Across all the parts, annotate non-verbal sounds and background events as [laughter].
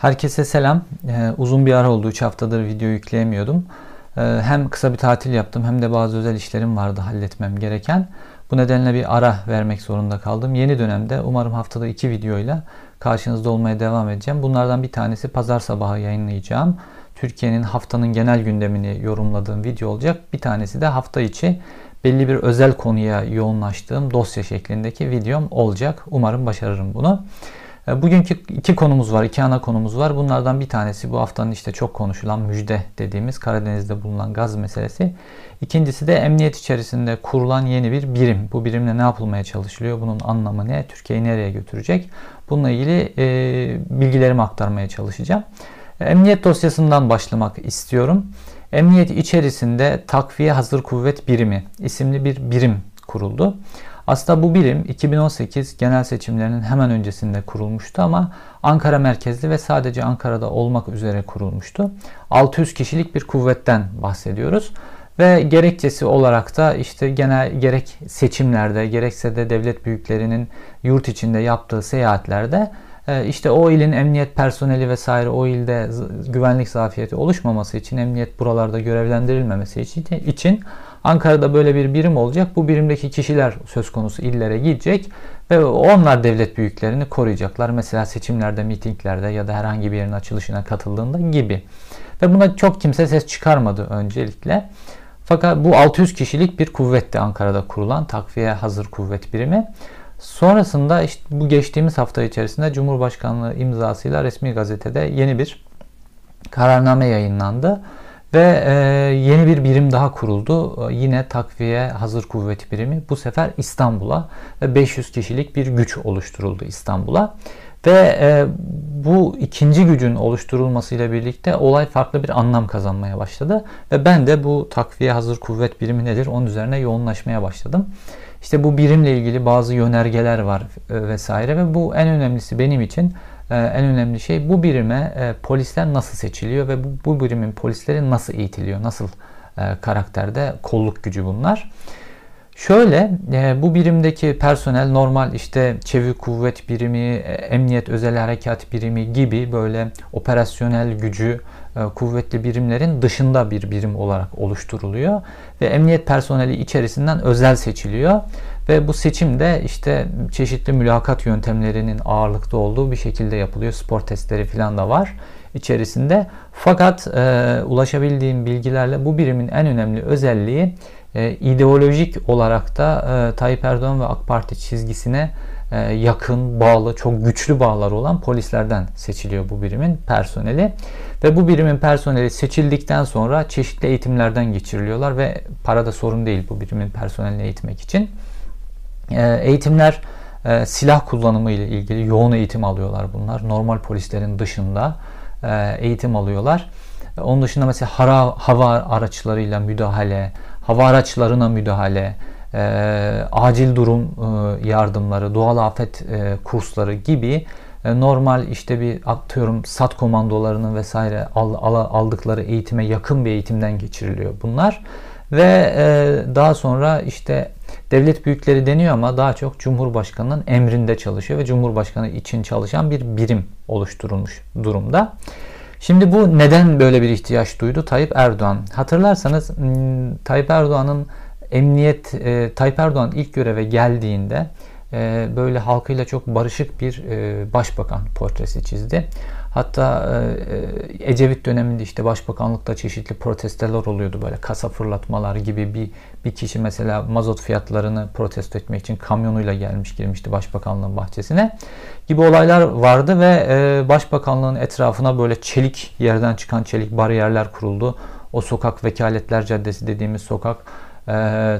Herkese selam. Ee, uzun bir ara oldu. 3 haftadır video yükleyemiyordum. Ee, hem kısa bir tatil yaptım hem de bazı özel işlerim vardı halletmem gereken. Bu nedenle bir ara vermek zorunda kaldım. Yeni dönemde umarım haftada 2 videoyla karşınızda olmaya devam edeceğim. Bunlardan bir tanesi pazar sabahı yayınlayacağım. Türkiye'nin haftanın genel gündemini yorumladığım video olacak. Bir tanesi de hafta içi belli bir özel konuya yoğunlaştığım dosya şeklindeki videom olacak. Umarım başarırım bunu. E, bugünkü iki konumuz var, iki ana konumuz var. Bunlardan bir tanesi bu haftanın işte çok konuşulan müjde dediğimiz Karadeniz'de bulunan gaz meselesi. İkincisi de emniyet içerisinde kurulan yeni bir birim. Bu birimle ne yapılmaya çalışılıyor? Bunun anlamı ne? Türkiye'yi nereye götürecek? Bununla ilgili e, bilgilerimi aktarmaya çalışacağım. E, emniyet dosyasından başlamak istiyorum. Emniyet içerisinde takviye hazır kuvvet birimi isimli bir birim kuruldu. Aslında bu birim 2018 genel seçimlerinin hemen öncesinde kurulmuştu ama Ankara merkezli ve sadece Ankara'da olmak üzere kurulmuştu. 600 kişilik bir kuvvetten bahsediyoruz. Ve gerekçesi olarak da işte genel gerek seçimlerde gerekse de devlet büyüklerinin yurt içinde yaptığı seyahatlerde e, işte o ilin emniyet personeli vesaire o ilde güvenlik zafiyeti oluşmaması için emniyet buralarda görevlendirilmemesi için Ankara'da böyle bir birim olacak. Bu birimdeki kişiler söz konusu illere gidecek ve onlar devlet büyüklerini koruyacaklar. Mesela seçimlerde, mitinglerde ya da herhangi bir yerin açılışına katıldığında gibi. Ve buna çok kimse ses çıkarmadı öncelikle. Fakat bu 600 kişilik bir kuvvetti Ankara'da kurulan takviye hazır kuvvet birimi. Sonrasında işte bu geçtiğimiz hafta içerisinde Cumhurbaşkanlığı imzasıyla resmi gazetede yeni bir kararname yayınlandı. Ve e, yeni bir birim daha kuruldu. E, yine takviye hazır kuvvet birimi. Bu sefer İstanbul'a ve 500 kişilik bir güç oluşturuldu İstanbul'a. Ve e, bu ikinci gücün oluşturulmasıyla birlikte olay farklı bir anlam kazanmaya başladı. Ve ben de bu takviye hazır kuvvet birimi nedir onun üzerine yoğunlaşmaya başladım. İşte bu birimle ilgili bazı yönergeler var e, vesaire ve bu en önemlisi benim için en önemli şey bu birime e, polisler nasıl seçiliyor ve bu, birimin polisleri nasıl eğitiliyor, nasıl karakterde kolluk gücü bunlar. Şöyle bu birimdeki personel normal işte çevik kuvvet birimi, emniyet özel harekat birimi gibi böyle operasyonel gücü kuvvetli birimlerin dışında bir birim olarak oluşturuluyor ve emniyet personeli içerisinden özel seçiliyor ve bu seçim de işte çeşitli mülakat yöntemlerinin ağırlıkta olduğu bir şekilde yapılıyor. Spor testleri falan da var içerisinde. Fakat e, ulaşabildiğim bilgilerle bu birimin en önemli özelliği e, ideolojik olarak da e, Tayyip Erdoğan ve AK Parti çizgisine e, yakın, bağlı, çok güçlü bağlar olan polislerden seçiliyor bu birimin personeli. Ve bu birimin personeli seçildikten sonra çeşitli eğitimlerden geçiriliyorlar ve para da sorun değil bu birimin personelini eğitmek için. E, eğitimler e, silah kullanımı ile ilgili yoğun eğitim alıyorlar bunlar. Normal polislerin dışında eğitim alıyorlar. Onun dışında mesela hara, hava araçlarıyla müdahale, hava araçlarına müdahale, e, acil durum e, yardımları, doğal afet e, kursları gibi e, normal işte bir atıyorum sat komandolarının vesaire al, al, aldıkları eğitime yakın bir eğitimden geçiriliyor bunlar. Ve e, daha sonra işte devlet büyükleri deniyor ama daha çok Cumhurbaşkanı'nın emrinde çalışıyor ve Cumhurbaşkanı için çalışan bir birim oluşturulmuş durumda. Şimdi bu neden böyle bir ihtiyaç duydu Tayyip Erdoğan? Hatırlarsanız Tayyip Erdoğan'ın emniyet e, Tayyip Erdoğan ilk göreve geldiğinde e, böyle halkıyla çok barışık bir e, başbakan portresi çizdi. Hatta e, e, Ecevit döneminde işte başbakanlıkta çeşitli protestolar oluyordu böyle kasa fırlatmalar gibi bir bir kişi mesela mazot fiyatlarını protesto etmek için kamyonuyla gelmiş girmişti başbakanlığın bahçesine gibi olaylar vardı ve e, başbakanlığın etrafına böyle çelik yerden çıkan çelik bariyerler kuruldu. O sokak Vekaletler Caddesi dediğimiz sokak e,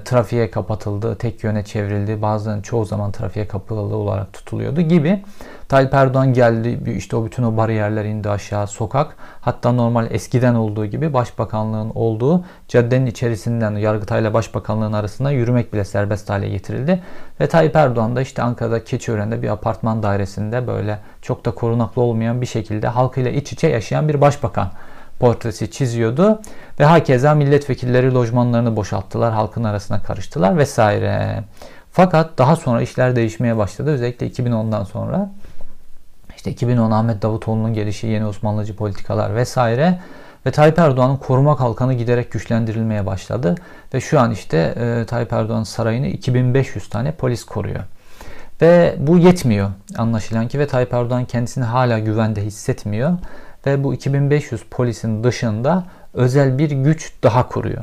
trafiğe kapatıldı, tek yöne çevrildi. Bazen çoğu zaman trafiğe kapalı olarak tutuluyordu gibi. Tayyip Erdoğan geldi, işte o bütün o bariyerler indi aşağı sokak. Hatta normal eskiden olduğu gibi başbakanlığın olduğu caddenin içerisinden Yargıtay'la başbakanlığın arasında yürümek bile serbest hale getirildi. Ve Tayyip Erdoğan da işte Ankara'da Keçiören'de bir apartman dairesinde böyle çok da korunaklı olmayan bir şekilde halkıyla iç içe yaşayan bir başbakan portresi çiziyordu. Ve hakeza milletvekilleri lojmanlarını boşalttılar, halkın arasına karıştılar vesaire. Fakat daha sonra işler değişmeye başladı. Özellikle 2010'dan sonra işte 2010 Ahmet Davutoğlu'nun gelişi, yeni Osmanlıcı politikalar vesaire ve Tayyip Erdoğan'ın koruma kalkanı giderek güçlendirilmeye başladı ve şu an işte e, Tayyip Erdoğan sarayını 2500 tane polis koruyor. Ve bu yetmiyor anlaşılan ki ve Tayyip Erdoğan kendisini hala güvende hissetmiyor ve bu 2500 polisin dışında özel bir güç daha kuruyor.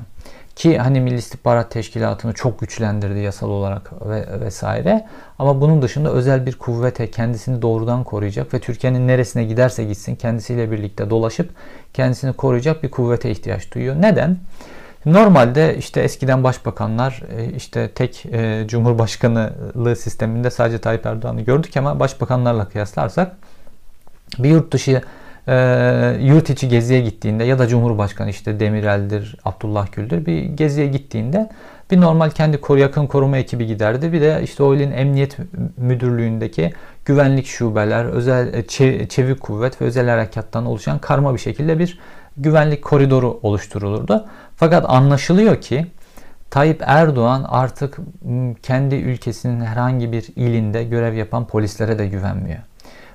Ki hani Milli İstihbarat Teşkilatı'nı çok güçlendirdi yasal olarak ve vesaire. Ama bunun dışında özel bir kuvvete kendisini doğrudan koruyacak ve Türkiye'nin neresine giderse gitsin kendisiyle birlikte dolaşıp kendisini koruyacak bir kuvvete ihtiyaç duyuyor. Neden? Normalde işte eskiden başbakanlar e, işte tek e, cumhurbaşkanlığı sisteminde sadece Tayyip Erdoğan'ı gördük ama başbakanlarla kıyaslarsak bir yurt dışı e, yurt içi geziye gittiğinde ya da Cumhurbaşkanı işte Demirel'dir, Abdullah Gül'dür bir geziye gittiğinde bir normal kendi koru yakın koruma ekibi giderdi. Bir de işte OİL'in emniyet müdürlüğündeki güvenlik şubeler, özel çevik kuvvet ve özel harekattan oluşan karma bir şekilde bir güvenlik koridoru oluşturulurdu. Fakat anlaşılıyor ki Tayyip Erdoğan artık kendi ülkesinin herhangi bir ilinde görev yapan polislere de güvenmiyor.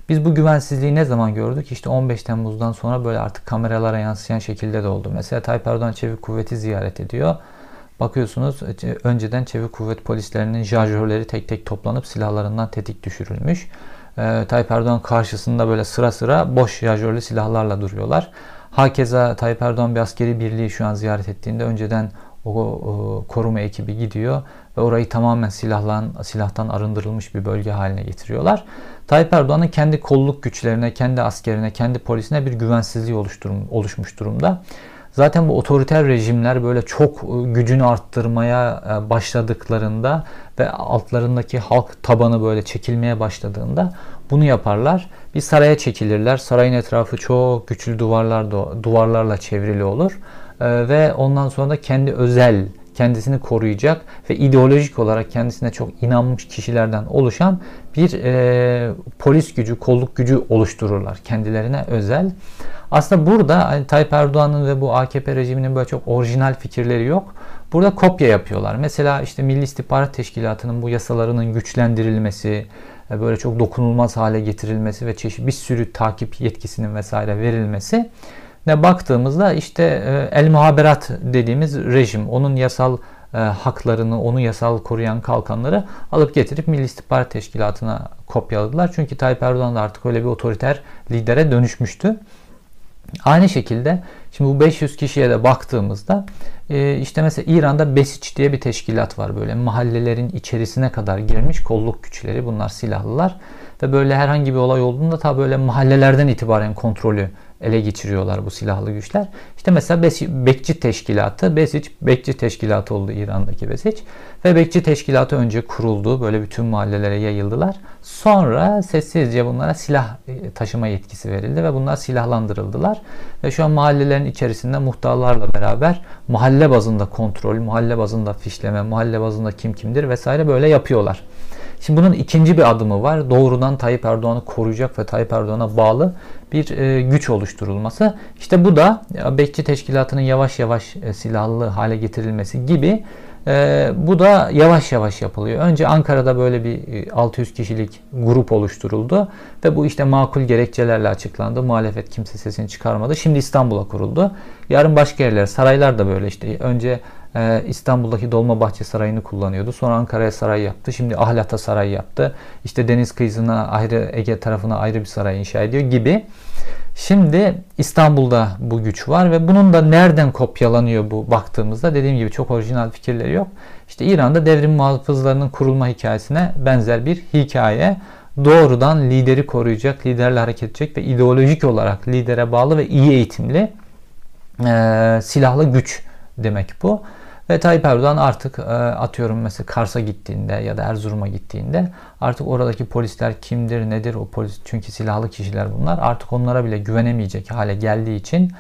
Biz bu güvensizliği ne zaman gördük? İşte 15 Temmuz'dan sonra böyle artık kameralara yansıyan şekilde de oldu. Mesela Tayyip Erdoğan Çevik Kuvveti ziyaret ediyor. Bakıyorsunuz e, önceden Çevik Kuvvet polislerinin şarjörleri tek tek toplanıp silahlarından tetik düşürülmüş. Ee, Tayyip Erdoğan karşısında böyle sıra sıra boş şarjörlü silahlarla duruyorlar. Hakeza Tayyip Erdoğan bir askeri birliği şu an ziyaret ettiğinde önceden o, o koruma ekibi gidiyor ve orayı tamamen silahlan, silahtan arındırılmış bir bölge haline getiriyorlar. Tayyip Erdoğan'ın kendi kolluk güçlerine, kendi askerine, kendi polisine bir güvensizliği oluşturum, oluşmuş durumda. Zaten bu otoriter rejimler böyle çok e, gücünü arttırmaya e, başladıklarında ve altlarındaki halk tabanı böyle çekilmeye başladığında bunu yaparlar. Bir saraya çekilirler. Sarayın etrafı çok güçlü duvarlar duvarlarla çevrili olur. E, ve ondan sonra da kendi özel kendisini koruyacak ve ideolojik olarak kendisine çok inanmış kişilerden oluşan bir e, polis gücü, kolluk gücü oluştururlar kendilerine özel. Aslında burada hani Tayyip Erdoğan'ın ve bu AKP rejiminin böyle çok orijinal fikirleri yok. Burada kopya yapıyorlar. Mesela işte Milli İstihbarat Teşkilatı'nın bu yasalarının güçlendirilmesi, e, böyle çok dokunulmaz hale getirilmesi ve çeşitli bir sürü takip yetkisinin vesaire verilmesi ne baktığımızda işte e, el muhaberat dediğimiz rejim onun yasal e, haklarını, onu yasal koruyan kalkanları alıp getirip Milli İstihbarat Teşkilatı'na kopyaladılar. Çünkü Tayyip Erdoğan da artık öyle bir otoriter lidere dönüşmüştü. Aynı şekilde şimdi bu 500 kişiye de baktığımızda e, işte mesela İran'da Besiç diye bir teşkilat var böyle mahallelerin içerisine kadar girmiş kolluk güçleri bunlar silahlılar ve böyle herhangi bir olay olduğunda ta böyle mahallelerden itibaren kontrolü ele geçiriyorlar bu silahlı güçler. İşte mesela Bekçi Teşkilatı, Besic Bekçi Teşkilatı oldu İran'daki Besic. Ve Bekçi Teşkilatı önce kuruldu. Böyle bütün mahallelere yayıldılar. Sonra sessizce bunlara silah e, taşıma yetkisi verildi ve bunlar silahlandırıldılar. Ve şu an mahallelerin içerisinde muhtarlarla beraber mahalle bazında kontrol, mahalle bazında fişleme, mahalle bazında kim kimdir vesaire böyle yapıyorlar. Şimdi bunun ikinci bir adımı var. Doğrudan Tayyip Erdoğan'ı koruyacak ve Tayyip Erdoğan'a bağlı bir e, güç oluşturulması. İşte bu da Bekçi Teşkilatı'nın yavaş yavaş e, silahlı hale getirilmesi gibi e, bu da yavaş yavaş yapılıyor. Önce Ankara'da böyle bir 600 e, kişilik grup oluşturuldu ve bu işte makul gerekçelerle açıklandı. Muhalefet kimse sesini çıkarmadı. Şimdi İstanbul'a kuruldu. Yarın başka yerler, saraylar da böyle işte. Önce e, İstanbul'daki Dolmabahçe Sarayı'nı kullanıyordu. Sonra Ankara'ya saray yaptı. Şimdi Ahlat'a saray yaptı. İşte deniz kıyısına ayrı Ege tarafına ayrı bir saray inşa ediyor gibi. Şimdi İstanbul'da bu güç var ve bunun da nereden kopyalanıyor bu baktığımızda dediğim gibi çok orijinal fikirleri yok. İşte İran'da devrim muhafızlarının kurulma hikayesine benzer bir hikaye. Doğrudan lideri koruyacak, liderle hareket edecek ve ideolojik olarak lidere bağlı ve iyi eğitimli e, silahlı güç demek bu. Ve Tayyip Erdoğan artık e, atıyorum mesela Kars'a gittiğinde ya da Erzurum'a gittiğinde artık oradaki polisler kimdir nedir o polis çünkü silahlı kişiler bunlar artık onlara bile güvenemeyecek hale geldiği için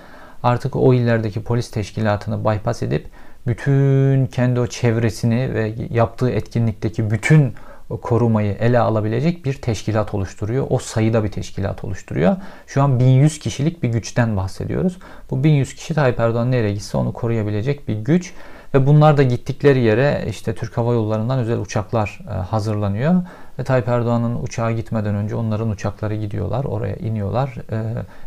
artık o illerdeki polis teşkilatını bypass edip bütün kendi o çevresini ve yaptığı etkinlikteki bütün korumayı ele alabilecek bir teşkilat oluşturuyor. O sayıda bir teşkilat oluşturuyor. Şu an 1100 kişilik bir güçten bahsediyoruz. Bu 1100 kişi Tayyip Erdoğan nereye gitse onu koruyabilecek bir güç Ve bunlar da gittikleri yere işte Türk Hava Yolları'ndan özel uçaklar e, hazırlanıyor. Ve Tayyip Erdoğan'ın uçağa gitmeden önce onların uçakları gidiyorlar. Oraya iniyorlar. E,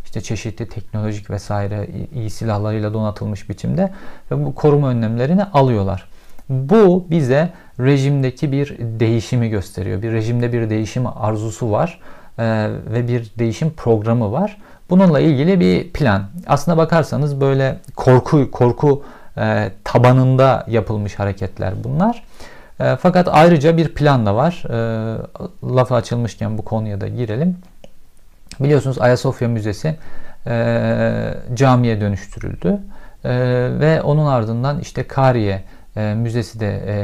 işte çeşitli teknolojik vesaire iyi silahlarıyla donatılmış biçimde ve bu koruma önlemlerini alıyorlar. Bu bize rejimdeki bir değişimi gösteriyor. Bir rejimde bir değişim arzusu var e, ve bir değişim programı var. Bununla ilgili bir plan. Aslına bakarsanız böyle korku korku e, tabanında yapılmış hareketler bunlar. E, fakat ayrıca bir plan da var. E, lafı açılmışken bu konuya da girelim. Biliyorsunuz Ayasofya Müzesi e, camiye dönüştürüldü. E, ve onun ardından işte Kariye e, Müzesi de e,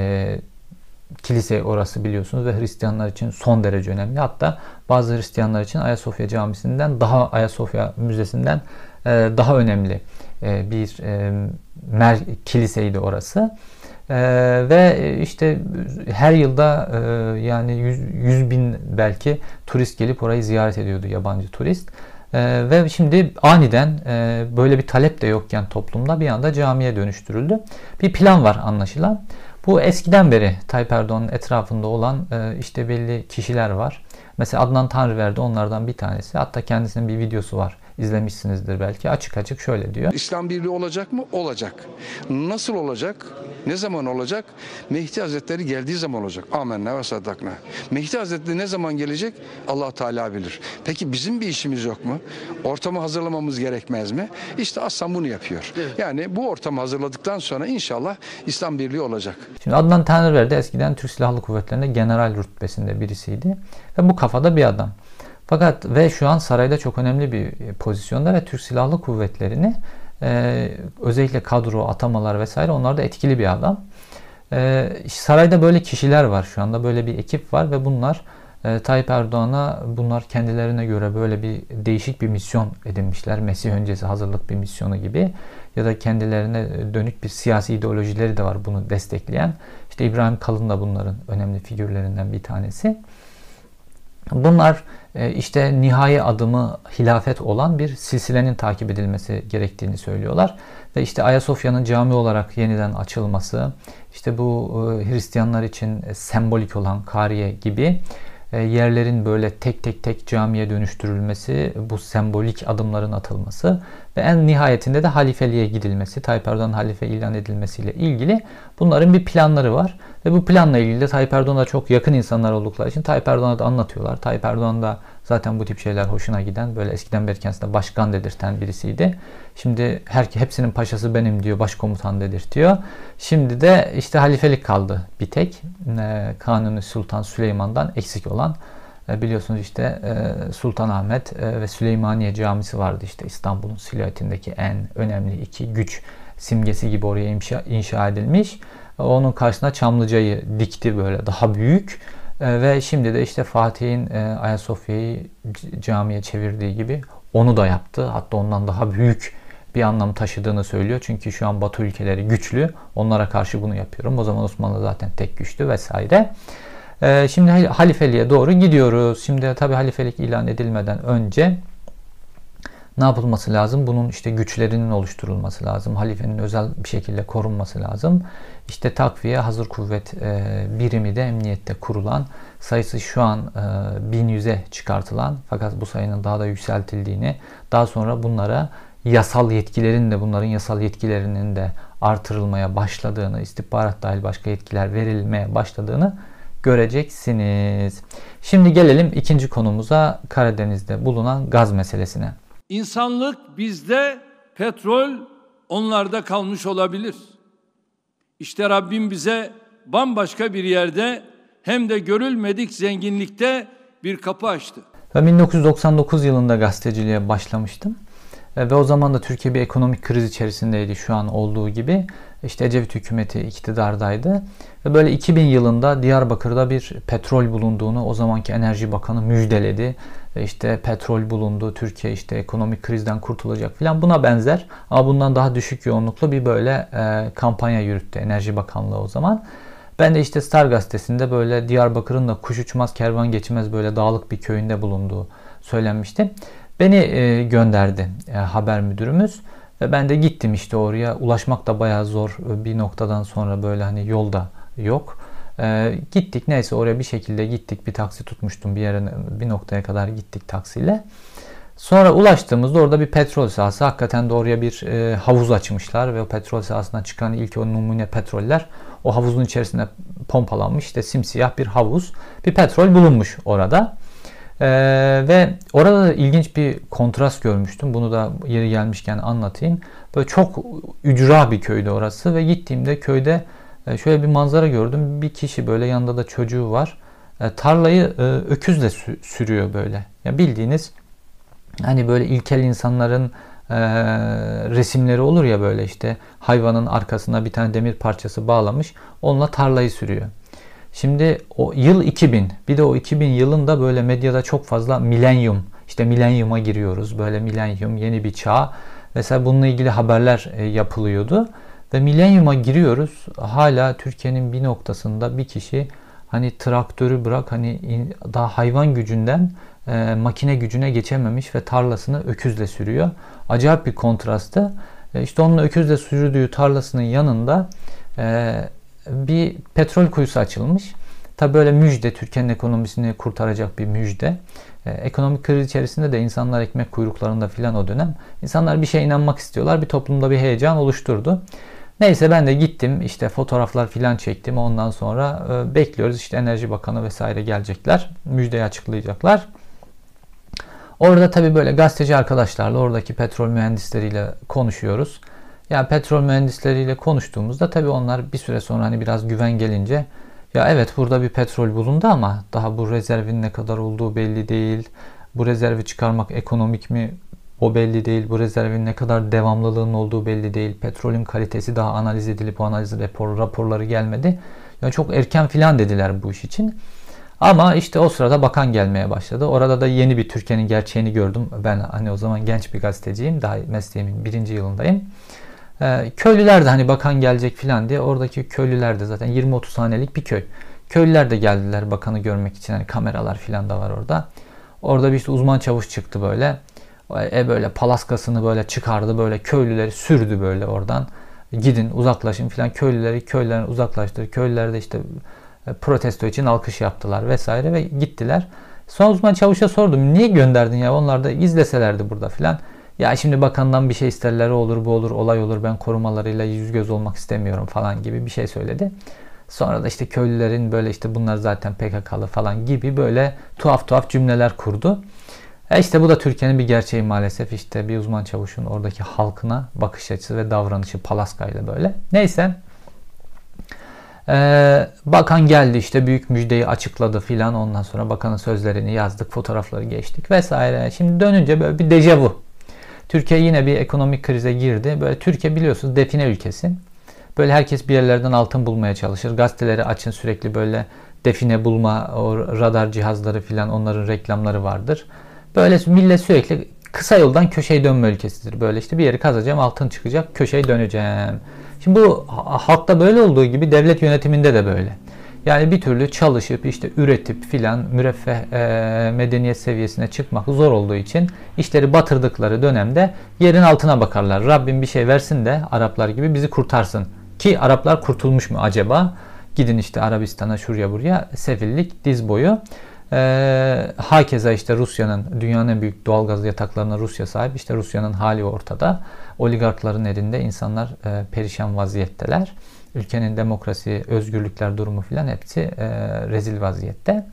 kilise orası biliyorsunuz ve Hristiyanlar için son derece önemli. Hatta bazı Hristiyanlar için Ayasofya Camisi'nden daha Ayasofya Müzesi'nden e, daha önemli e, bir e, mer kiliseydi orası. Ee, ve işte her yılda e, yani 100, 100 bin belki turist gelip orayı ziyaret ediyordu yabancı turist. Ee, ve şimdi aniden e, böyle bir talep de yokken toplumda bir anda camiye dönüştürüldü. Bir plan var anlaşılan. Bu eskiden beri Tayyip Erdoğan'ın etrafında olan e, işte belli kişiler var. Mesela Adnan Tanrıverdi onlardan bir tanesi. Hatta kendisinin bir videosu var izlemişsinizdir belki. Açık açık şöyle diyor. İslam birliği olacak mı? Olacak. Nasıl olacak? Ne zaman olacak? Mehdi Hazretleri geldiği zaman olacak. Amenna ve saddakna. Mehdi Hazretleri ne zaman gelecek? allah Teala bilir. Peki bizim bir işimiz yok mu? Ortamı hazırlamamız gerekmez mi? İşte Aslan bunu yapıyor. Evet. Yani bu ortamı hazırladıktan sonra inşallah İslam birliği olacak. Şimdi Adnan Tanrıverdi eskiden Türk Silahlı Kuvvetleri'nde general rütbesinde birisiydi. Ve bu kafada bir adam. Fakat ve şu an sarayda çok önemli bir pozisyonda ve Türk Silahlı Kuvvetleri'ni e, özellikle kadro, atamalar vesaire onlarda etkili bir adam. E, sarayda böyle kişiler var şu anda böyle bir ekip var ve bunlar e, Tayyip Erdoğan'a bunlar kendilerine göre böyle bir değişik bir misyon edinmişler. Mesih öncesi hazırlık bir misyonu gibi ya da kendilerine dönük bir siyasi ideolojileri de var bunu destekleyen. İşte İbrahim Kalın da bunların önemli figürlerinden bir tanesi. Bunlar e, işte nihai adımı hilafet olan bir silsilenin takip edilmesi gerektiğini söylüyorlar. Ve işte Ayasofya'nın cami olarak yeniden açılması, işte bu e, Hristiyanlar için sembolik olan Kariye gibi e, yerlerin böyle tek tek tek camiye dönüştürülmesi, bu sembolik adımların atılması ve en nihayetinde de halifeliğe gidilmesi, Tayyip Erdoğan halife ilan edilmesiyle ilgili bunların bir planları var. Ve bu planla ilgili de Tayyip Erdoğan'a çok yakın insanlar oldukları için Tayyip Erdoğan'a da anlatıyorlar. Tayyip Erdoğan da zaten bu tip şeyler hoşuna giden böyle eskiden beri kendisine başkan dedirten birisiydi. Şimdi her hepsinin paşası benim diyor, başkomutan dedirtiyor. Şimdi de işte halifelik kaldı bir tek. E, Kanuni Sultan Süleyman'dan eksik olan e, biliyorsunuz işte e, Sultanahmet e, ve Süleymaniye Camisi vardı işte İstanbul'un silüetindeki en önemli iki güç simgesi gibi oraya inşa edilmiş. Onun karşısına Çamlıca'yı dikti böyle daha büyük. Ve şimdi de işte Fatih'in Ayasofya'yı camiye çevirdiği gibi onu da yaptı. Hatta ondan daha büyük bir anlam taşıdığını söylüyor. Çünkü şu an Batı ülkeleri güçlü. Onlara karşı bunu yapıyorum. O zaman Osmanlı zaten tek güçlü vesaire. Ee, şimdi halifeliğe doğru gidiyoruz. Şimdi tabi halifelik ilan edilmeden önce ne yapılması lazım? Bunun işte güçlerinin oluşturulması lazım. Halifenin özel bir şekilde korunması lazım. İşte takviye hazır kuvvet e, birimi de emniyette kurulan sayısı şu an e, 1100'e çıkartılan fakat bu sayının daha da yükseltildiğini daha sonra bunlara yasal yetkilerin de bunların yasal yetkilerinin de artırılmaya başladığını istihbarat dahil başka yetkiler verilmeye başladığını göreceksiniz. Şimdi gelelim ikinci konumuza Karadeniz'de bulunan gaz meselesine. İnsanlık bizde, petrol onlarda kalmış olabilir. İşte Rabbim bize bambaşka bir yerde hem de görülmedik zenginlikte bir kapı açtı. Ben 1999 yılında gazeteciliğe başlamıştım. E, ve o zaman da Türkiye bir ekonomik kriz içerisindeydi şu an olduğu gibi. İşte Ecevit hükümeti iktidardaydı. Ve böyle 2000 yılında Diyarbakır'da bir petrol bulunduğunu o zamanki Enerji Bakanı müjdeledi. Ve işte petrol bulundu, Türkiye işte ekonomik krizden kurtulacak falan buna benzer. Ama bundan daha düşük yoğunluklu bir böyle e, kampanya yürüttü Enerji Bakanlığı o zaman. Ben de işte Star gazetesinde böyle Diyarbakır'ın da kuş uçmaz kervan geçmez böyle dağlık bir köyünde bulunduğu söylenmişti. Beni e, gönderdi e, haber müdürümüz. Ve ben de gittim işte oraya. Ulaşmak da bayağı zor bir noktadan sonra böyle hani yolda yok. Ee, gittik neyse oraya bir şekilde gittik. Bir taksi tutmuştum bir yere bir noktaya kadar gittik taksiyle. Sonra ulaştığımızda orada bir petrol sahası. Hakikaten de oraya bir e, havuz açmışlar ve o petrol sahasından çıkan ilk o numune petroller o havuzun içerisine pompalanmış. İşte simsiyah bir havuz. Bir petrol bulunmuş orada. Ee, ve orada da ilginç bir kontrast görmüştüm. Bunu da yeri gelmişken anlatayım. Böyle çok ücra bir köydü orası ve gittiğimde köyde e, şöyle bir manzara gördüm. Bir kişi böyle yanında da çocuğu var. E, tarlayı e, öküzle sürüyor böyle. Ya bildiğiniz hani böyle ilkel insanların e, resimleri olur ya böyle işte hayvanın arkasına bir tane demir parçası bağlamış. Onunla tarlayı sürüyor. Şimdi o yıl 2000 bir de o 2000 yılında böyle medyada çok fazla milenyum işte milenyuma giriyoruz. Böyle milenyum yeni bir çağ. Mesela bununla ilgili haberler e, yapılıyordu. Ve milenyuma giriyoruz. Hala Türkiye'nin bir noktasında bir kişi hani traktörü bırak hani daha hayvan gücünden e, makine gücüne geçememiş ve tarlasını öküzle sürüyor. Acayip bir kontrastı. E, işte onun öküzle sürdüğü tarlasının yanında e, bir petrol kuyusu açılmış. Tabi böyle müjde, Türkiye'nin ekonomisini kurtaracak bir müjde. Ee, ekonomik kriz içerisinde de insanlar ekmek kuyruklarında filan o dönem. İnsanlar bir şeye inanmak istiyorlar. Bir toplumda bir heyecan oluşturdu. Neyse ben de gittim işte fotoğraflar filan çektim. Ondan sonra e, bekliyoruz işte Enerji Bakanı vesaire gelecekler. Müjdeyi açıklayacaklar. Orada tabi böyle gazeteci arkadaşlarla oradaki petrol mühendisleriyle konuşuyoruz. Yani petrol mühendisleriyle konuştuğumuzda tabii onlar bir süre sonra hani biraz güven gelince ya evet burada bir petrol bulundu ama daha bu rezervin ne kadar olduğu belli değil. Bu rezervi çıkarmak ekonomik mi o belli değil. Bu rezervin ne kadar devamlılığının olduğu belli değil. Petrolün kalitesi daha analiz edilip o analiz rapor, raporları gelmedi. Yani çok erken filan dediler bu iş için. Ama işte o sırada bakan gelmeye başladı. Orada da yeni bir Türkiye'nin gerçeğini gördüm. Ben hani o zaman genç bir gazeteciyim. Daha mesleğimin birinci yılındayım. Ee, köylüler de hani bakan gelecek filan diye oradaki köylüler de zaten 20-30 hanelik bir köy. Köylüler de geldiler bakanı görmek için. Hani kameralar filan da var orada. Orada bir işte uzman çavuş çıktı böyle. E böyle palaskasını böyle çıkardı böyle köylüleri sürdü böyle oradan. Gidin uzaklaşın filan köylüleri köylerden uzaklaştırdı. Köylüler de işte e, protesto için alkış yaptılar vesaire ve gittiler. Son uzman çavuşa sordum niye gönderdin ya onlar da izleselerdi burada filan. Ya şimdi bakandan bir şey isterler olur bu olur olay olur ben korumalarıyla yüz göz olmak istemiyorum falan gibi bir şey söyledi. Sonra da işte köylülerin böyle işte bunlar zaten PKK'lı falan gibi böyle tuhaf tuhaf cümleler kurdu. E işte bu da Türkiye'nin bir gerçeği maalesef. işte bir uzman çavuşun oradaki halkına bakış açısı ve davranışı palaskayla böyle. Neyse. Ee, bakan geldi işte büyük müjdeyi açıkladı filan ondan sonra bakanın sözlerini yazdık fotoğrafları geçtik vesaire. Şimdi dönünce böyle bir dejavu Türkiye yine bir ekonomik krize girdi. Böyle Türkiye biliyorsunuz define ülkesi. Böyle herkes bir yerlerden altın bulmaya çalışır. Gazeteleri açın sürekli böyle define bulma, o radar cihazları filan onların reklamları vardır. Böyle millet sürekli kısa yoldan köşeyi dönme ülkesidir. Böyle işte bir yeri kazacağım altın çıkacak köşeyi döneceğim. Şimdi bu halkta böyle olduğu gibi devlet yönetiminde de böyle. Yani bir türlü çalışıp işte üretip filan müreffeh e, medeniyet seviyesine çıkmak zor olduğu için işleri batırdıkları dönemde yerin altına bakarlar. Rabbim bir şey versin de Araplar gibi bizi kurtarsın. Ki Araplar kurtulmuş mu acaba? Gidin işte Arabistan'a şuraya buraya sefillik diz boyu. Ee, hakeza işte Rusya'nın dünyanın en büyük doğalgaz yataklarına Rusya sahip. İşte Rusya'nın hali ortada. Oligarkların elinde insanlar e, perişan vaziyetteler ülkenin demokrasi, özgürlükler durumu filan hepsi e, rezil vaziyette.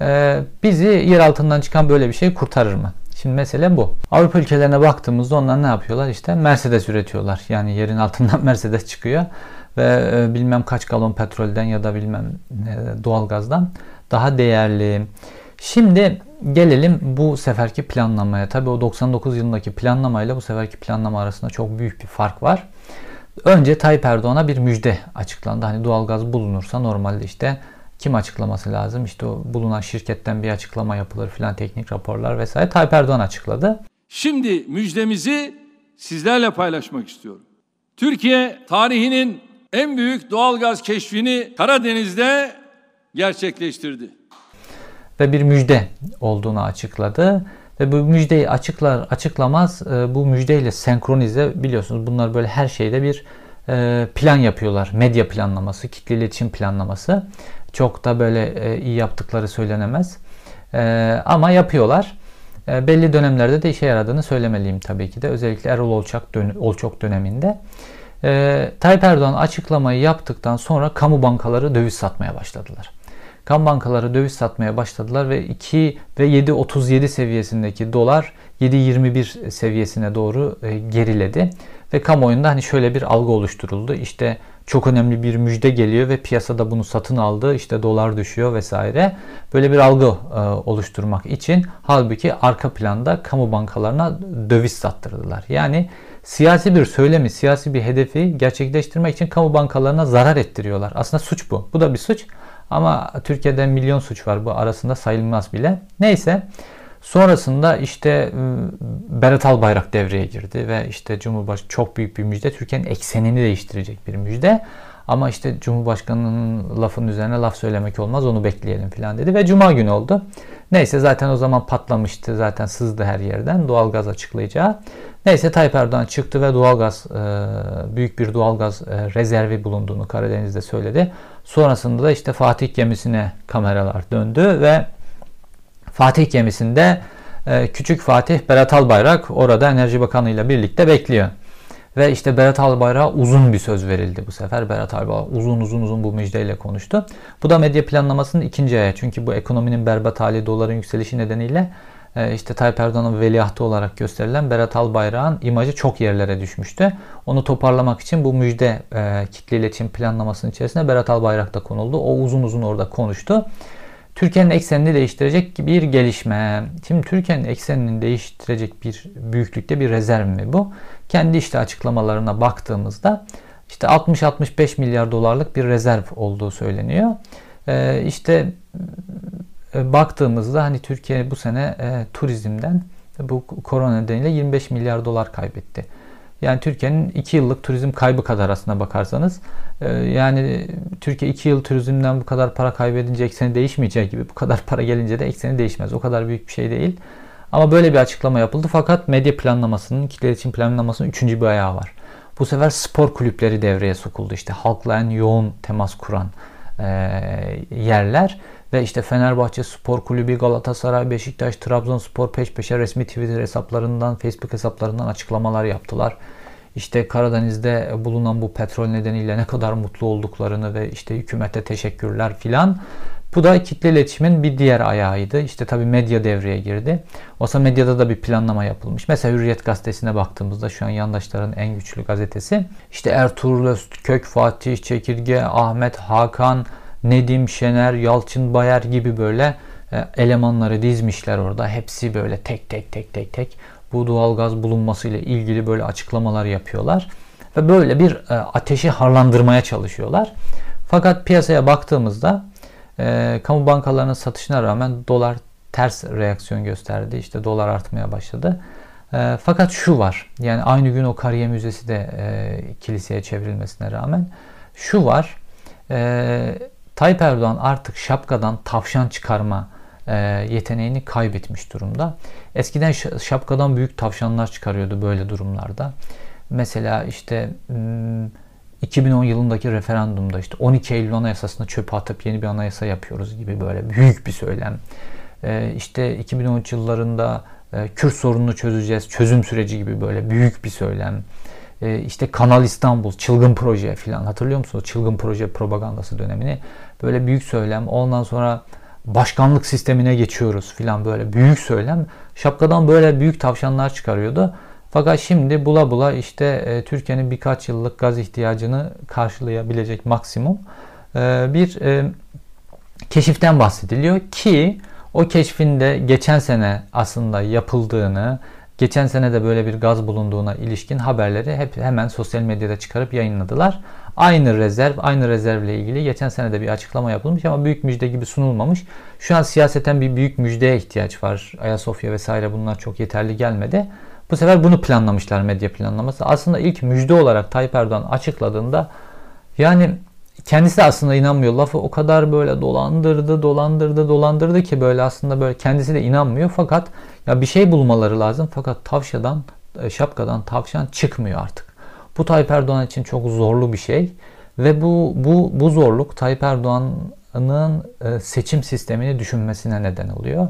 E, bizi yer altından çıkan böyle bir şey kurtarır mı? Şimdi mesele bu. Avrupa ülkelerine baktığımızda onlar ne yapıyorlar? İşte Mercedes üretiyorlar. Yani yerin altından [laughs] Mercedes çıkıyor ve e, bilmem kaç galon petrolden ya da bilmem e, doğalgazdan daha değerli. Şimdi gelelim bu seferki planlamaya. Tabii o 99 yılındaki planlamayla bu seferki planlama arasında çok büyük bir fark var. Önce Tayyip Erdoğan'a bir müjde açıklandı. Hani doğalgaz bulunursa normalde işte kim açıklaması lazım? İşte o bulunan şirketten bir açıklama yapılır filan teknik raporlar vesaire. Tayyip Erdoğan açıkladı. Şimdi müjdemizi sizlerle paylaşmak istiyorum. Türkiye tarihinin en büyük doğalgaz keşfini Karadeniz'de gerçekleştirdi. Ve bir müjde olduğunu açıkladı. Ve bu müjdeyi açıklar açıklamaz e, bu müjdeyle senkronize biliyorsunuz bunlar böyle her şeyde bir e, plan yapıyorlar. Medya planlaması, kitle iletişim planlaması. Çok da böyle e, iyi yaptıkları söylenemez. Ama yapıyorlar. Belli dönemlerde de işe yaradığını söylemeliyim tabii ki de. Özellikle Erol Olçak dön Olçok döneminde. Tayyip Erdoğan açıklamayı yaptıktan sonra kamu bankaları döviz satmaya başladılar. Kan bankaları döviz satmaya başladılar ve 2 ve 7.37 seviyesindeki dolar 7.21 seviyesine doğru e, geriledi. Ve kamuoyunda hani şöyle bir algı oluşturuldu. İşte çok önemli bir müjde geliyor ve piyasada bunu satın aldı. İşte dolar düşüyor vesaire. Böyle bir algı e, oluşturmak için halbuki arka planda kamu bankalarına döviz sattırdılar. Yani siyasi bir söylemi, siyasi bir hedefi gerçekleştirmek için kamu bankalarına zarar ettiriyorlar. Aslında suç bu. Bu da bir suç. Ama Türkiye'de milyon suç var bu arasında sayılmaz bile. Neyse sonrasında işte ıı, Berat Albayrak devreye girdi ve işte Cumhurbaşkanı çok büyük bir müjde Türkiye'nin eksenini değiştirecek bir müjde. Ama işte Cumhurbaşkanı'nın lafın üzerine laf söylemek olmaz onu bekleyelim falan dedi ve Cuma günü oldu. Neyse zaten o zaman patlamıştı zaten sızdı her yerden doğalgaz açıklayacağı. Neyse Tayyip Erdoğan çıktı ve doğalgaz ıı, büyük bir doğalgaz ıı, rezervi bulunduğunu Karadeniz'de söyledi. Sonrasında da işte Fatih gemisine kameralar döndü ve Fatih gemisinde e, küçük Fatih Berat Albayrak orada Enerji Bakanı ile birlikte bekliyor. Ve işte Berat Albayrak'a uzun bir söz verildi bu sefer. Berat Albayrak uzun uzun uzun bu müjdeyle konuştu. Bu da medya planlamasının ikinci ayağı. Çünkü bu ekonominin berbat hali, doların yükselişi nedeniyle işte Tayyip Erdoğan'ın veliahtı olarak gösterilen Berat Albayrak'ın imajı çok yerlere düşmüştü. Onu toparlamak için bu müjde e, kitle iletişim planlamasının içerisinde Berat Albayrak da konuldu. O uzun uzun orada konuştu. Türkiye'nin eksenini değiştirecek bir gelişme. Şimdi Türkiye'nin eksenini değiştirecek bir büyüklükte bir rezerv mi bu? Kendi işte açıklamalarına baktığımızda işte 60-65 milyar dolarlık bir rezerv olduğu söyleniyor. Ee, işte e, baktığımızda hani Türkiye bu sene e, turizmden bu korona nedeniyle 25 milyar dolar kaybetti. Yani Türkiye'nin 2 yıllık turizm kaybı kadar aslına bakarsanız. E, yani Türkiye 2 yıl turizmden bu kadar para kaybedince ekseni değişmeyecek gibi bu kadar para gelince de ekseni değişmez. O kadar büyük bir şey değil. Ama böyle bir açıklama yapıldı fakat medya planlamasının, kitle iletişim planlamasının üçüncü bir ayağı var. Bu sefer spor kulüpleri devreye sokuldu. İşte halkla en yoğun temas kuran e, yerler ve işte Fenerbahçe Spor Kulübü, Galatasaray, Beşiktaş, Trabzonspor peş peşe resmi Twitter hesaplarından, Facebook hesaplarından açıklamalar yaptılar. İşte Karadeniz'de bulunan bu petrol nedeniyle ne kadar mutlu olduklarını ve işte hükümete teşekkürler filan. Bu da kitle iletişimin bir diğer ayağıydı. İşte tabii medya devreye girdi. Oysa medyada da bir planlama yapılmış. Mesela Hürriyet gazetesine baktığımızda şu an yandaşların en güçlü gazetesi. İşte Ertuğrul Özkök, Fatih Çekirge, Ahmet Hakan, Nedim Şener, Yalçın Bayar gibi böyle e, elemanları dizmişler orada. Hepsi böyle tek tek tek tek tek bu doğalgaz bulunması ile ilgili böyle açıklamalar yapıyorlar. Ve böyle bir e, ateşi harlandırmaya çalışıyorlar. Fakat piyasaya baktığımızda e, kamu bankalarının satışına rağmen dolar ters reaksiyon gösterdi. İşte dolar artmaya başladı. Fakat şu var. Yani aynı gün o Kariye Müzesi de kiliseye çevrilmesine rağmen şu var. E, Tayyip Erdoğan artık şapkadan tavşan çıkarma e, yeteneğini kaybetmiş durumda. Eskiden şapkadan büyük tavşanlar çıkarıyordu böyle durumlarda. Mesela işte 2010 yılındaki referandumda işte 12 Eylül Anayasası'nı çöpe atıp yeni bir anayasa yapıyoruz gibi böyle büyük bir söylem. E, işte 2013 yıllarında e, Kürt sorununu çözeceğiz, çözüm süreci gibi böyle büyük bir söylem. E, işte Kanal İstanbul, çılgın proje filan hatırlıyor musunuz? Çılgın proje propagandası dönemini. Böyle büyük söylem. Ondan sonra başkanlık sistemine geçiyoruz filan böyle büyük söylem. Şapkadan böyle büyük tavşanlar çıkarıyordu. Fakat şimdi bula bula işte e, Türkiye'nin birkaç yıllık gaz ihtiyacını karşılayabilecek maksimum e, bir e, keşiften bahsediliyor ki o keşfin de geçen sene aslında yapıldığını, geçen sene de böyle bir gaz bulunduğuna ilişkin haberleri hep hemen sosyal medyada çıkarıp yayınladılar. Aynı rezerv, aynı rezervle ilgili geçen sene de bir açıklama yapılmış ama büyük müjde gibi sunulmamış. Şu an siyaseten bir büyük müjdeye ihtiyaç var. Ayasofya vesaire bunlar çok yeterli gelmedi. Bu sefer bunu planlamışlar medya planlaması. Aslında ilk müjde olarak Tayyip Erdoğan açıkladığında yani kendisi aslında inanmıyor. Lafı o kadar böyle dolandırdı, dolandırdı, dolandırdı ki böyle aslında böyle kendisi de inanmıyor. Fakat ya bir şey bulmaları lazım. Fakat tavşadan, e, şapkadan tavşan çıkmıyor artık. Bu Tayyip Erdoğan için çok zorlu bir şey. Ve bu, bu, bu zorluk Tayyip Erdoğan'ın e, seçim sistemini düşünmesine neden oluyor.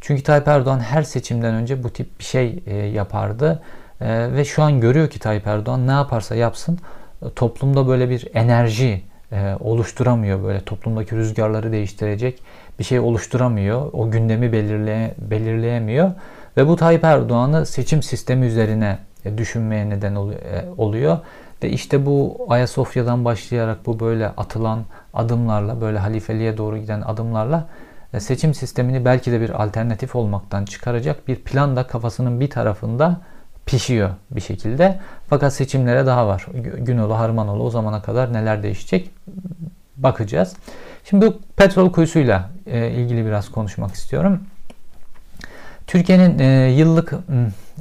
Çünkü Tayyip Erdoğan her seçimden önce bu tip bir şey e, yapardı. Ve şu an görüyor ki Tayyip Erdoğan ne yaparsa yapsın toplumda böyle bir enerji oluşturamıyor. Böyle toplumdaki rüzgarları değiştirecek bir şey oluşturamıyor. O gündemi belirleye, belirleyemiyor. Ve bu Tayyip Erdoğan'ı seçim sistemi üzerine düşünmeye neden oluyor. Ve işte bu Ayasofya'dan başlayarak bu böyle atılan adımlarla, böyle halifeliğe doğru giden adımlarla e, seçim sistemini belki de bir alternatif olmaktan çıkaracak bir plan da kafasının bir tarafında pişiyor bir şekilde. Fakat seçimlere daha var. Günolu, Harmanoğlu o zamana kadar neler değişecek bakacağız. Şimdi bu petrol kuyusuyla e, ilgili biraz konuşmak istiyorum. Türkiye'nin e, yıllık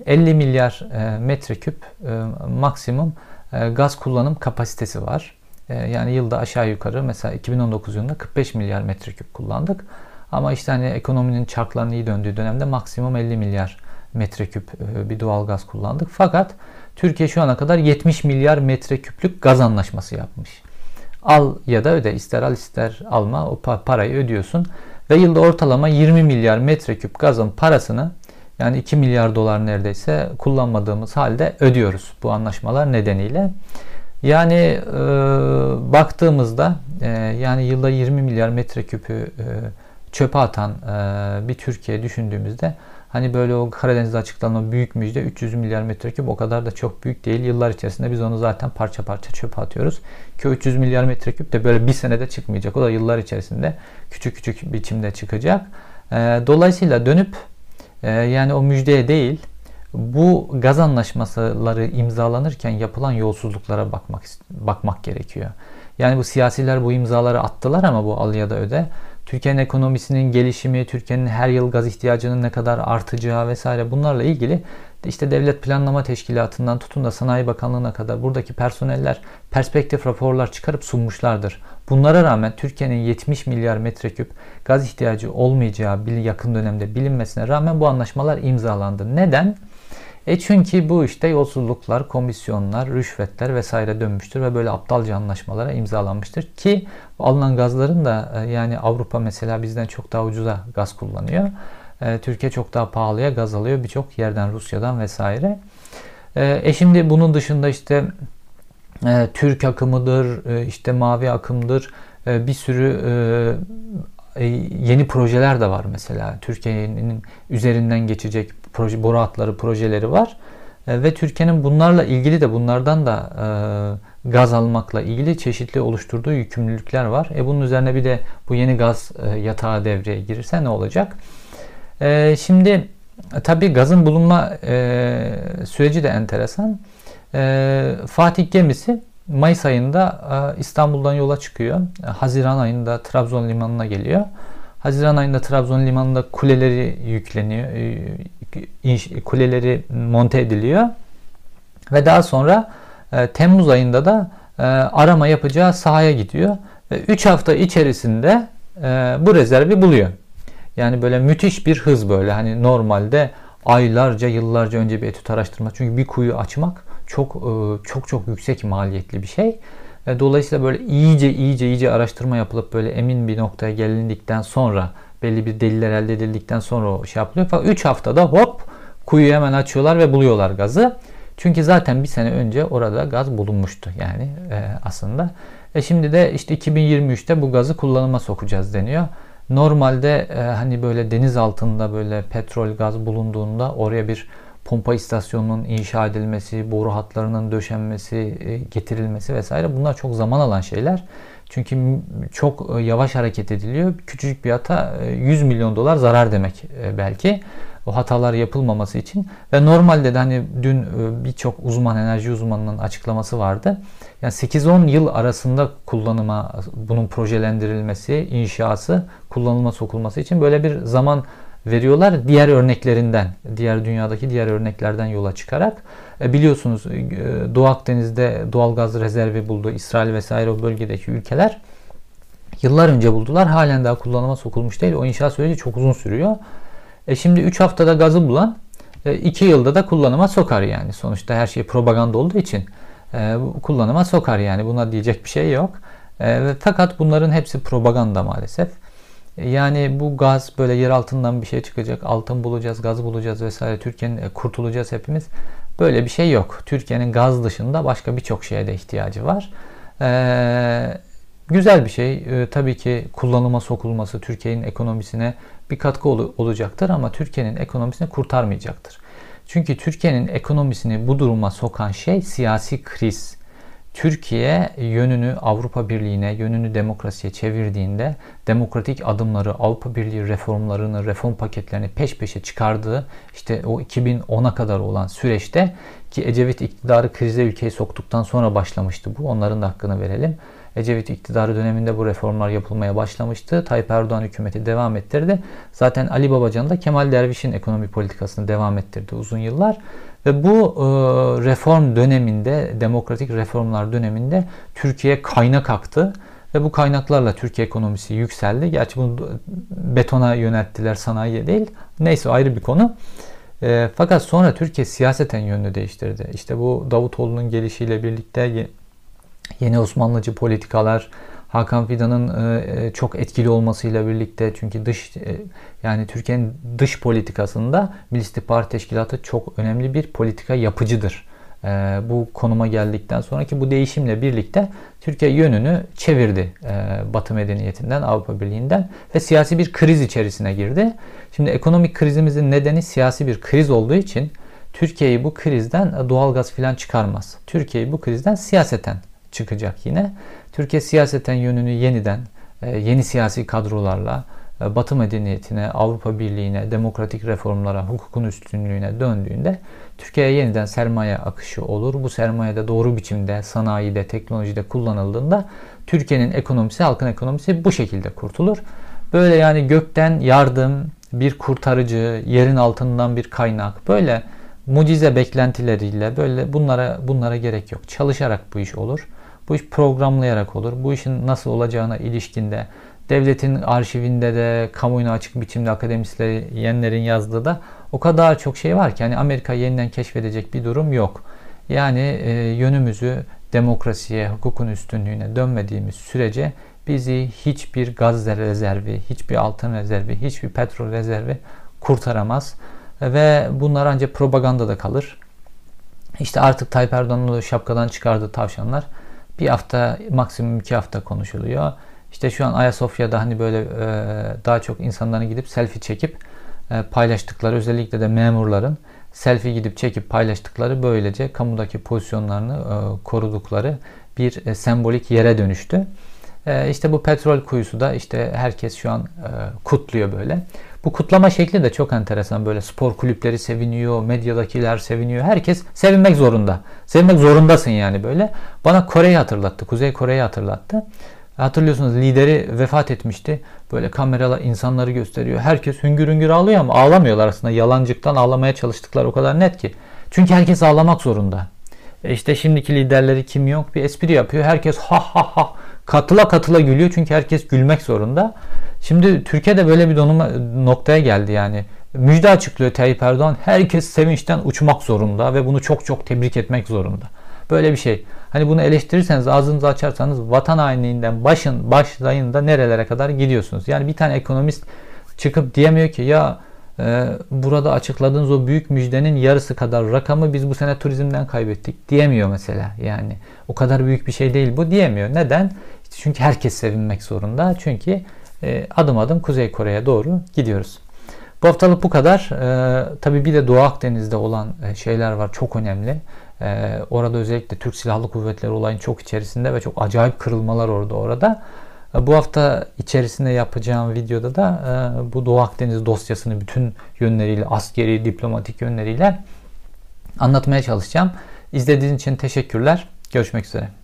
50 milyar metreküp maksimum e, gaz kullanım kapasitesi var. E, yani yılda aşağı yukarı mesela 2019 yılında 45 milyar metreküp kullandık. Ama işte hani ekonominin çarklarının iyi döndüğü dönemde maksimum 50 milyar metreküp e, bir doğal gaz kullandık. Fakat Türkiye şu ana kadar 70 milyar metreküplük gaz anlaşması yapmış. Al ya da öde ister al ister alma o parayı ödüyorsun. Ve yılda ortalama 20 milyar metreküp gazın parasını yani 2 milyar dolar neredeyse kullanmadığımız halde ödüyoruz bu anlaşmalar nedeniyle. Yani e, baktığımızda e, yani yılda 20 milyar metreküpü e, çöpe atan e, bir Türkiye düşündüğümüzde hani böyle o Karadeniz'de açıklanan büyük müjde 300 milyar metreküp o kadar da çok büyük değil. Yıllar içerisinde biz onu zaten parça parça çöpe atıyoruz. Ki 300 milyar metreküp de böyle bir senede çıkmayacak. O da yıllar içerisinde küçük küçük biçimde çıkacak. E, dolayısıyla dönüp ee, yani o müjdeye değil bu gaz anlaşmaları imzalanırken yapılan yolsuzluklara bakmak bakmak gerekiyor. Yani bu siyasiler bu imzaları attılar ama bu al ya da öde. Türkiye'nin ekonomisinin gelişimi, Türkiye'nin her yıl gaz ihtiyacının ne kadar artacağı vesaire bunlarla ilgili işte Devlet Planlama Teşkilatı'ndan tutun da Sanayi Bakanlığı'na kadar buradaki personeller perspektif raporlar çıkarıp sunmuşlardır. Bunlara rağmen Türkiye'nin 70 milyar metreküp gaz ihtiyacı olmayacağı yakın dönemde bilinmesine rağmen bu anlaşmalar imzalandı. Neden? E çünkü bu işte yolsuzluklar, komisyonlar, rüşvetler vesaire dönmüştür ve böyle aptalca anlaşmalara imzalanmıştır ki alınan gazların da e, yani Avrupa mesela bizden çok daha ucuza gaz kullanıyor. E, Türkiye çok daha pahalıya gaz alıyor birçok yerden Rusya'dan vesaire. E, e şimdi bunun dışında işte e, Türk akımıdır, e, işte mavi akımdır, e, bir sürü e, e, yeni projeler de var mesela. Türkiye'nin üzerinden geçecek proje, boru hatları projeleri var. E, ve Türkiye'nin bunlarla ilgili de bunlardan da e, gaz almakla ilgili çeşitli oluşturduğu yükümlülükler var. E bunun üzerine bir de bu yeni gaz e, yatağı devreye girirse ne olacak? E, şimdi e, tabii gazın bulunma e, süreci de enteresan. E, Fatih gemisi Mayıs ayında e, İstanbul'dan yola çıkıyor. E, Haziran ayında Trabzon limanına geliyor. Haziran ayında Trabzon limanında kuleleri yükleniyor. E, kuleleri monte ediliyor. Ve daha sonra e, Temmuz ayında da e, arama yapacağı sahaya gidiyor. Ve 3 hafta içerisinde bu rezervi buluyor. Yani böyle müthiş bir hız böyle. Hani normalde aylarca, yıllarca önce bir etüt araştırma. Çünkü bir kuyu açmak çok çok çok yüksek maliyetli bir şey. E, dolayısıyla böyle iyice iyice iyice araştırma yapılıp böyle emin bir noktaya gelindikten sonra belli bir deliller elde edildikten sonra o şey yapılıyor. Fakat 3 haftada hop kuyuyu hemen açıyorlar ve buluyorlar gazı. Çünkü zaten bir sene önce orada gaz bulunmuştu yani e, aslında. E şimdi de işte 2023'te bu gazı kullanıma sokacağız deniyor. Normalde e, hani böyle deniz altında böyle petrol gaz bulunduğunda oraya bir pompa istasyonunun inşa edilmesi, boru hatlarının döşenmesi, e, getirilmesi vesaire bunlar çok zaman alan şeyler. Çünkü çok e, yavaş hareket ediliyor. Küçücük bir hata 100 e, milyon dolar zarar demek belki. O hatalar yapılmaması için ve normalde de hani dün birçok uzman enerji uzmanının açıklaması vardı. Yani 8-10 yıl arasında kullanıma bunun projelendirilmesi, inşası, kullanıma sokulması için böyle bir zaman veriyorlar. Diğer örneklerinden, diğer dünyadaki diğer örneklerden yola çıkarak. E, biliyorsunuz e, Doğu Akdeniz'de doğal gaz rezervi buldu. İsrail vesaire o bölgedeki ülkeler yıllar önce buldular. Halen daha kullanıma sokulmuş değil. O inşaat süreci çok uzun sürüyor. E şimdi 3 haftada gazı bulan 2 e, yılda da kullanıma sokar yani. Sonuçta her şey propaganda olduğu için e, kullanıma sokar yani. Buna diyecek bir şey yok. E, fakat bunların hepsi propaganda maalesef. Yani bu gaz böyle yer altından bir şey çıkacak, altın bulacağız, gaz bulacağız vesaire. Türkiye'nin kurtulacağız hepimiz. Böyle bir şey yok. Türkiye'nin gaz dışında başka birçok şeye de ihtiyacı var. Ee, güzel bir şey. Ee, tabii ki kullanıma sokulması Türkiye'nin ekonomisine bir katkı ol- olacaktır ama Türkiye'nin ekonomisini kurtarmayacaktır. Çünkü Türkiye'nin ekonomisini bu duruma sokan şey siyasi kriz. Türkiye yönünü Avrupa Birliği'ne, yönünü demokrasiye çevirdiğinde demokratik adımları, Avrupa Birliği reformlarını, reform paketlerini peş peşe çıkardığı işte o 2010'a kadar olan süreçte ki Ecevit iktidarı krize ülkeyi soktuktan sonra başlamıştı bu. Onların da hakkını verelim. Ecevit iktidarı döneminde bu reformlar yapılmaya başlamıştı. Tayyip Erdoğan hükümeti devam ettirdi. Zaten Ali Babacan da Kemal Derviş'in ekonomi politikasını devam ettirdi uzun yıllar. Ve bu e, reform döneminde, demokratik reformlar döneminde Türkiye kaynak aktı. Ve bu kaynaklarla Türkiye ekonomisi yükseldi. Gerçi bunu betona yönelttiler, sanayiye değil. Neyse ayrı bir konu. E, fakat sonra Türkiye siyaseten yönünü değiştirdi. İşte bu Davutoğlu'nun gelişiyle birlikte yeni Osmanlıcı politikalar, Hakan Fidan'ın e, çok etkili olmasıyla birlikte çünkü dış e, yani Türkiye'nin dış politikasında Milli İstihbarat Teşkilatı çok önemli bir politika yapıcıdır. E, bu konuma geldikten sonraki bu değişimle birlikte Türkiye yönünü çevirdi Batı medeniyetinden, Avrupa Birliği'nden ve siyasi bir kriz içerisine girdi. Şimdi ekonomik krizimizin nedeni siyasi bir kriz olduğu için Türkiye'yi bu krizden doğal gaz filan çıkarmaz. Türkiye'yi bu krizden siyaseten çıkacak yine. Türkiye siyaseten yönünü yeniden e, yeni siyasi kadrolarla e, Batı medeniyetine, Avrupa Birliği'ne, demokratik reformlara, hukukun üstünlüğüne döndüğünde Türkiye'ye yeniden sermaye akışı olur. Bu sermaye de doğru biçimde sanayide, teknolojide kullanıldığında Türkiye'nin ekonomisi, halkın ekonomisi bu şekilde kurtulur. Böyle yani gökten yardım, bir kurtarıcı, yerin altından bir kaynak böyle mucize beklentileriyle böyle bunlara bunlara gerek yok. Çalışarak bu iş olur. Bu iş programlayarak olur. Bu işin nasıl olacağına ilişkinde devletin arşivinde de kamuoyuna açık biçimde akademisyenlerin yazdığı da o kadar çok şey var ki yani Amerika yeniden keşfedecek bir durum yok. Yani e, yönümüzü demokrasiye, hukukun üstünlüğüne dönmediğimiz sürece bizi hiçbir gaz rezervi, hiçbir altın rezervi, hiçbir petrol rezervi kurtaramaz. Ve bunlar ancak propagandada kalır. İşte artık Tayyip Erdoğan'ın şapkadan çıkardığı tavşanlar bir hafta maksimum iki hafta konuşuluyor. İşte şu an Ayasofya'da hani böyle e, daha çok insanların gidip selfie çekip e, paylaştıkları özellikle de memurların selfie gidip çekip paylaştıkları böylece kamudaki pozisyonlarını e, korudukları bir e, sembolik yere dönüştü. E, işte bu petrol kuyusu da işte herkes şu an e, kutluyor böyle. Bu kutlama şekli de çok enteresan. Böyle spor kulüpleri seviniyor, medyadakiler seviniyor. Herkes sevinmek zorunda. Sevinmek zorundasın yani böyle. Bana Kore'yi hatırlattı. Kuzey Kore'yi hatırlattı. Hatırlıyorsunuz lideri vefat etmişti. Böyle kameralar insanları gösteriyor. Herkes hüngür hüngür ağlıyor ama ağlamıyorlar aslında. Yalancıktan ağlamaya çalıştıklar o kadar net ki. Çünkü herkes ağlamak zorunda. E işte şimdiki liderleri kim yok bir espri yapıyor. Herkes ha ha ha katıla katıla gülüyor çünkü herkes gülmek zorunda. Şimdi Türkiye'de böyle bir donuma, noktaya geldi yani. Müjde açıklıyor Tayyip Erdoğan. Herkes sevinçten uçmak zorunda ve bunu çok çok tebrik etmek zorunda. Böyle bir şey. Hani bunu eleştirirseniz ağzınızı açarsanız vatan hainliğinden başın başlayın da nerelere kadar gidiyorsunuz. Yani bir tane ekonomist çıkıp diyemiyor ki ya e, burada açıkladığınız o büyük müjdenin yarısı kadar rakamı biz bu sene turizmden kaybettik diyemiyor mesela. Yani o kadar büyük bir şey değil bu diyemiyor. Neden? İşte çünkü herkes sevinmek zorunda. Çünkü e, adım adım Kuzey Kore'ye doğru gidiyoruz. Bu haftalık bu kadar. E, tabii bir de Doğu Akdeniz'de olan e, şeyler var çok önemli. E, orada özellikle Türk Silahlı Kuvvetleri olayın çok içerisinde ve çok acayip kırılmalar orada orada. E, bu hafta içerisinde yapacağım videoda da e, bu Doğu Akdeniz dosyasını bütün yönleriyle, askeri, diplomatik yönleriyle anlatmaya çalışacağım. İzlediğiniz için teşekkürler. Görüşmek üzere.